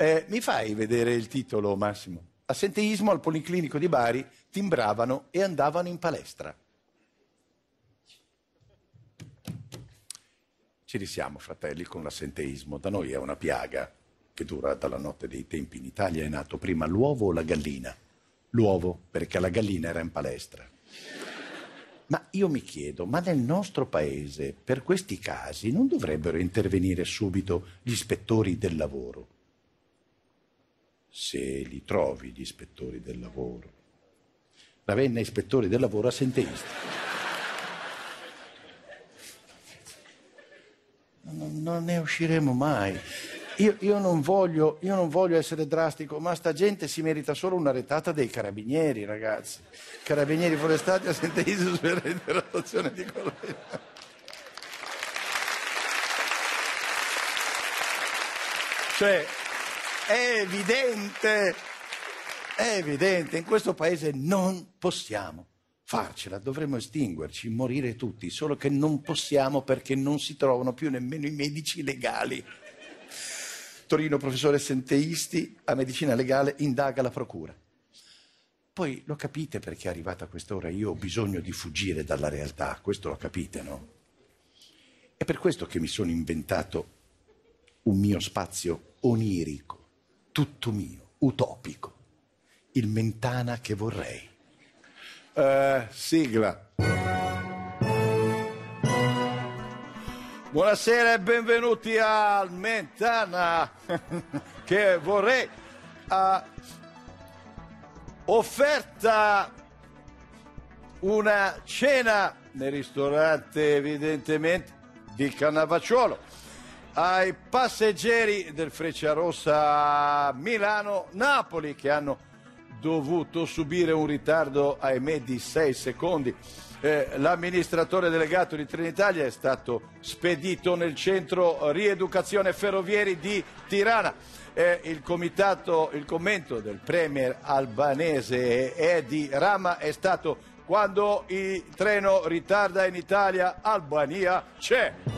Eh, mi fai vedere il titolo, Massimo? Assenteismo al Policlinico di Bari, timbravano e andavano in palestra. Ci risiamo, fratelli, con l'assenteismo. Da noi è una piaga che dura dalla notte dei tempi. In Italia è nato prima l'uovo o la gallina? L'uovo, perché la gallina era in palestra. Ma io mi chiedo, ma nel nostro paese, per questi casi, non dovrebbero intervenire subito gli ispettori del lavoro? Se li trovi gli ispettori del lavoro. Ravenna ispettori del lavoro assenteisti. Non, non ne usciremo mai. Io, io, non voglio, io, non voglio, essere drastico, ma sta gente si merita solo una retata dei carabinieri, ragazzi. Carabinieri forestati a Senteiso per l'interrogazione di collega. Cioè, è evidente, è evidente, in questo paese non possiamo farcela, dovremmo estinguerci, morire tutti, solo che non possiamo perché non si trovano più nemmeno i medici legali. Torino, professore Senteisti, a medicina legale, indaga la procura. Poi lo capite perché è arrivata quest'ora, io ho bisogno di fuggire dalla realtà, questo lo capite, no? È per questo che mi sono inventato un mio spazio onirico, tutto mio, utopico, il Mentana che vorrei. Uh, sigla. Buonasera e benvenuti al Mentana che vorrei uh, offerta una cena nel ristorante evidentemente di Cannavacciuolo ai passeggeri del Frecciarossa Milano-Napoli che hanno dovuto subire un ritardo ahimè di 6 secondi eh, l'amministratore delegato di Trenitalia è stato spedito nel centro rieducazione ferrovieri di Tirana. Eh, il, comitato, il commento del premier albanese Edi Rama è stato quando il treno ritarda in Italia, Albania c'è.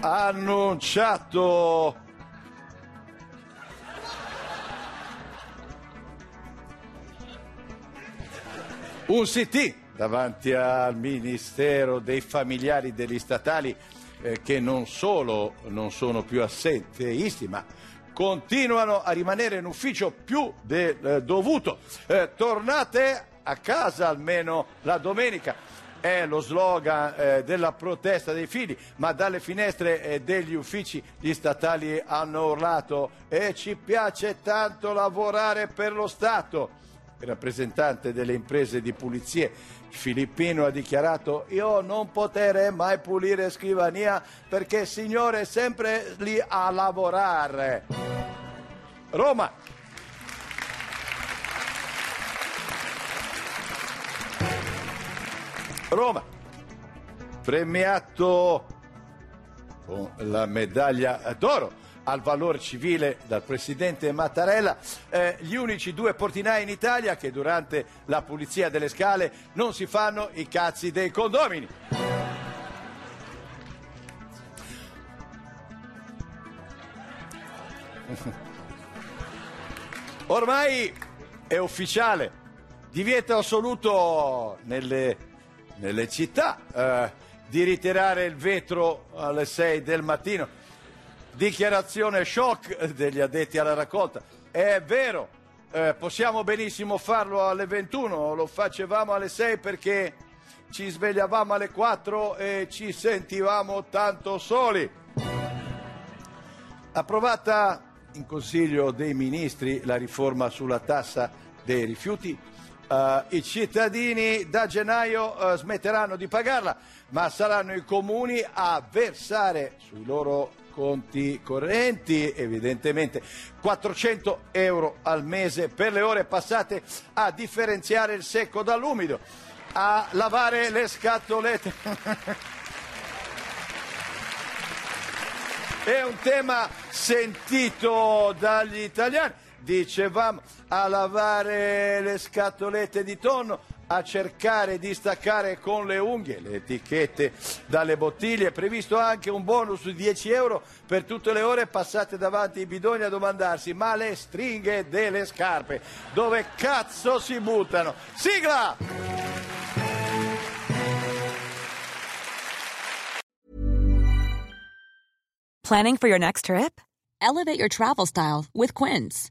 Annunciato un CT davanti al Ministero dei familiari degli statali eh, che non solo non sono più assenteisti ma continuano a rimanere in ufficio più del eh, dovuto. Eh, tornate a casa almeno la domenica è lo slogan eh, della protesta dei figli, ma dalle finestre eh, degli uffici gli statali hanno urlato e ci piace tanto lavorare per lo Stato. Il rappresentante delle imprese di pulizie filippino ha dichiarato io non potrei mai pulire scrivania perché il Signore è sempre lì a lavorare. Roma, Roma, premiato con la medaglia d'oro al valore civile dal presidente Mattarella, eh, gli unici due portinai in Italia che durante la pulizia delle scale non si fanno i cazzi dei condomini. Ormai è ufficiale, divieto assoluto nelle nelle città, eh, di ritirare il vetro alle 6 del mattino. Dichiarazione shock degli addetti alla raccolta. È vero, eh, possiamo benissimo farlo alle 21, lo facevamo alle 6 perché ci svegliavamo alle 4 e ci sentivamo tanto soli. Approvata in Consiglio dei Ministri la riforma sulla tassa dei rifiuti, uh, i cittadini da gennaio uh, smetteranno di pagarla, ma saranno i comuni a versare sui loro conti correnti, evidentemente 400 euro al mese per le ore passate a differenziare il secco dall'umido, a lavare le scatolette. È un tema sentito dagli italiani. Dicevamo a lavare le scatolette di tonno, a cercare di staccare con le unghie le etichette dalle bottiglie. È previsto anche un bonus di 10 euro per tutte le ore passate davanti ai bidoni a domandarsi ma le stringhe delle scarpe dove cazzo si buttano? Sigla! Planning for your next trip? Elevate your travel style with Quince.